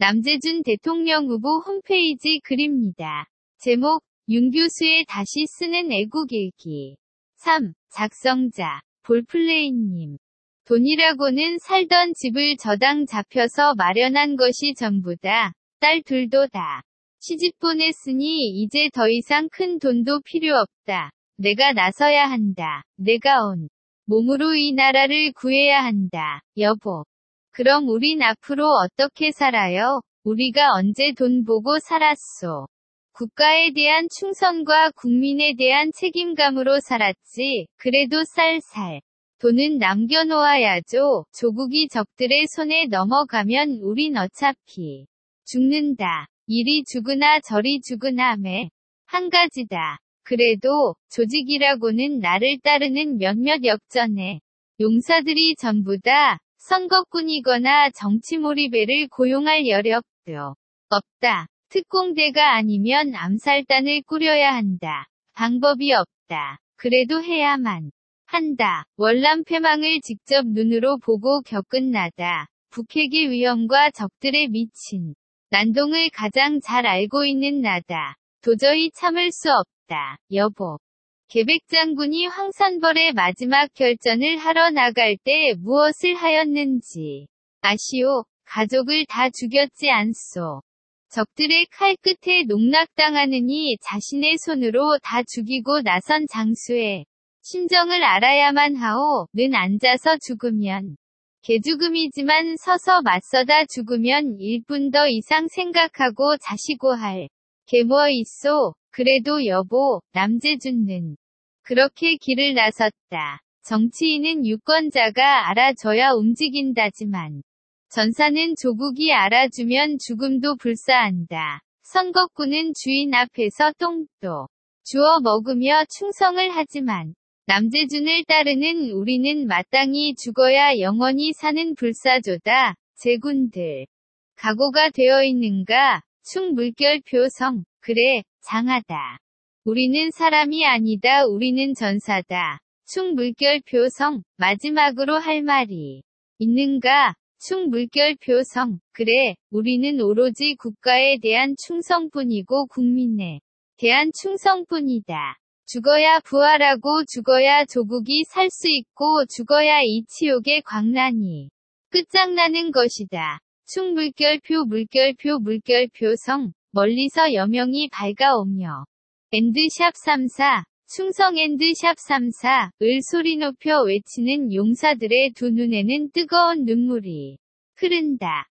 남재준 대통령 후보 홈페이지 글입니다. 제목, 윤 교수의 다시 쓰는 애국일기. 3. 작성자, 볼플레이님. 돈이라고는 살던 집을 저당 잡혀서 마련한 것이 전부다. 딸 둘도 다. 시집 보냈으니 이제 더 이상 큰 돈도 필요 없다. 내가 나서야 한다. 내가 온 몸으로 이 나라를 구해야 한다. 여보. 그럼 우린 앞으로 어떻게 살아요? 우리가 언제 돈 보고 살았소? 국가에 대한 충성과 국민에 대한 책임감으로 살았지. 그래도 쌀쌀. 돈은 남겨놓아야죠. 조국이 적들의 손에 넘어가면 우린 어차피 죽는다. 이리 죽으나 저리 죽으나 매. 한 가지다. 그래도 조직이라고는 나를 따르는 몇몇 역전의 용사들이 전부 다 선거꾼이거나 정치 몰입애를 고용할 여력도 없다. 특공대가 아니면 암살단을 꾸려야 한다. 방법이 없다. 그래도 해야만 한다. 월남 패망을 직접 눈으로 보고 겪은 나다. 북핵의 위험과 적들의 미친 난동을 가장 잘 알고 있는 나다. 도저히 참을 수 없다. 여보. 계백 장군이 황산벌의 마지막 결전을 하러 나갈 때 무엇을 하였는지 아시오. 가족을 다 죽였지 않소. 적들의 칼 끝에 농락당하느니 자신의 손으로 다 죽이고 나선 장수의 심정을 알아야만 하오. 는 앉아서 죽으면 개죽음이지만 서서 맞서다 죽으면 1분 더 이상 생각하고 자시고 할. 개뭐 있소. 그래도 여보, 남재준는 그렇게 길을 나섰다. 정치인은 유권자가 알아줘야 움직인다지만 전사는 조국이 알아주면 죽음도 불사한다. 선거꾼은 주인 앞에서 똥도 주워 먹으며 충성을 하지만 남재준을 따르는 우리는 마땅히 죽어야 영원히 사는 불사조다. 제군들. 각오가 되어 있는가? 충 물결 표성. 그래, 장하다. 우리는 사람이 아니다. 우리는 전사다. 충 물결 표성. 마지막으로 할 말이 있는가? 충 물결 표성. 그래, 우리는 오로지 국가에 대한 충성뿐이고 국민에 대한 충성뿐이다. 죽어야 부활하고 죽어야 조국이 살 수 있고 죽어야 이 치욕의 광란이 끝장나는 것이다. 충 물결표 물결표 물결표 성 멀리서 여명이 밝아오며 엔드샵 34 충성 엔드샵 34을 소리 높여 외치는 용사들의 두 눈에는 뜨거운 눈물이 흐른다.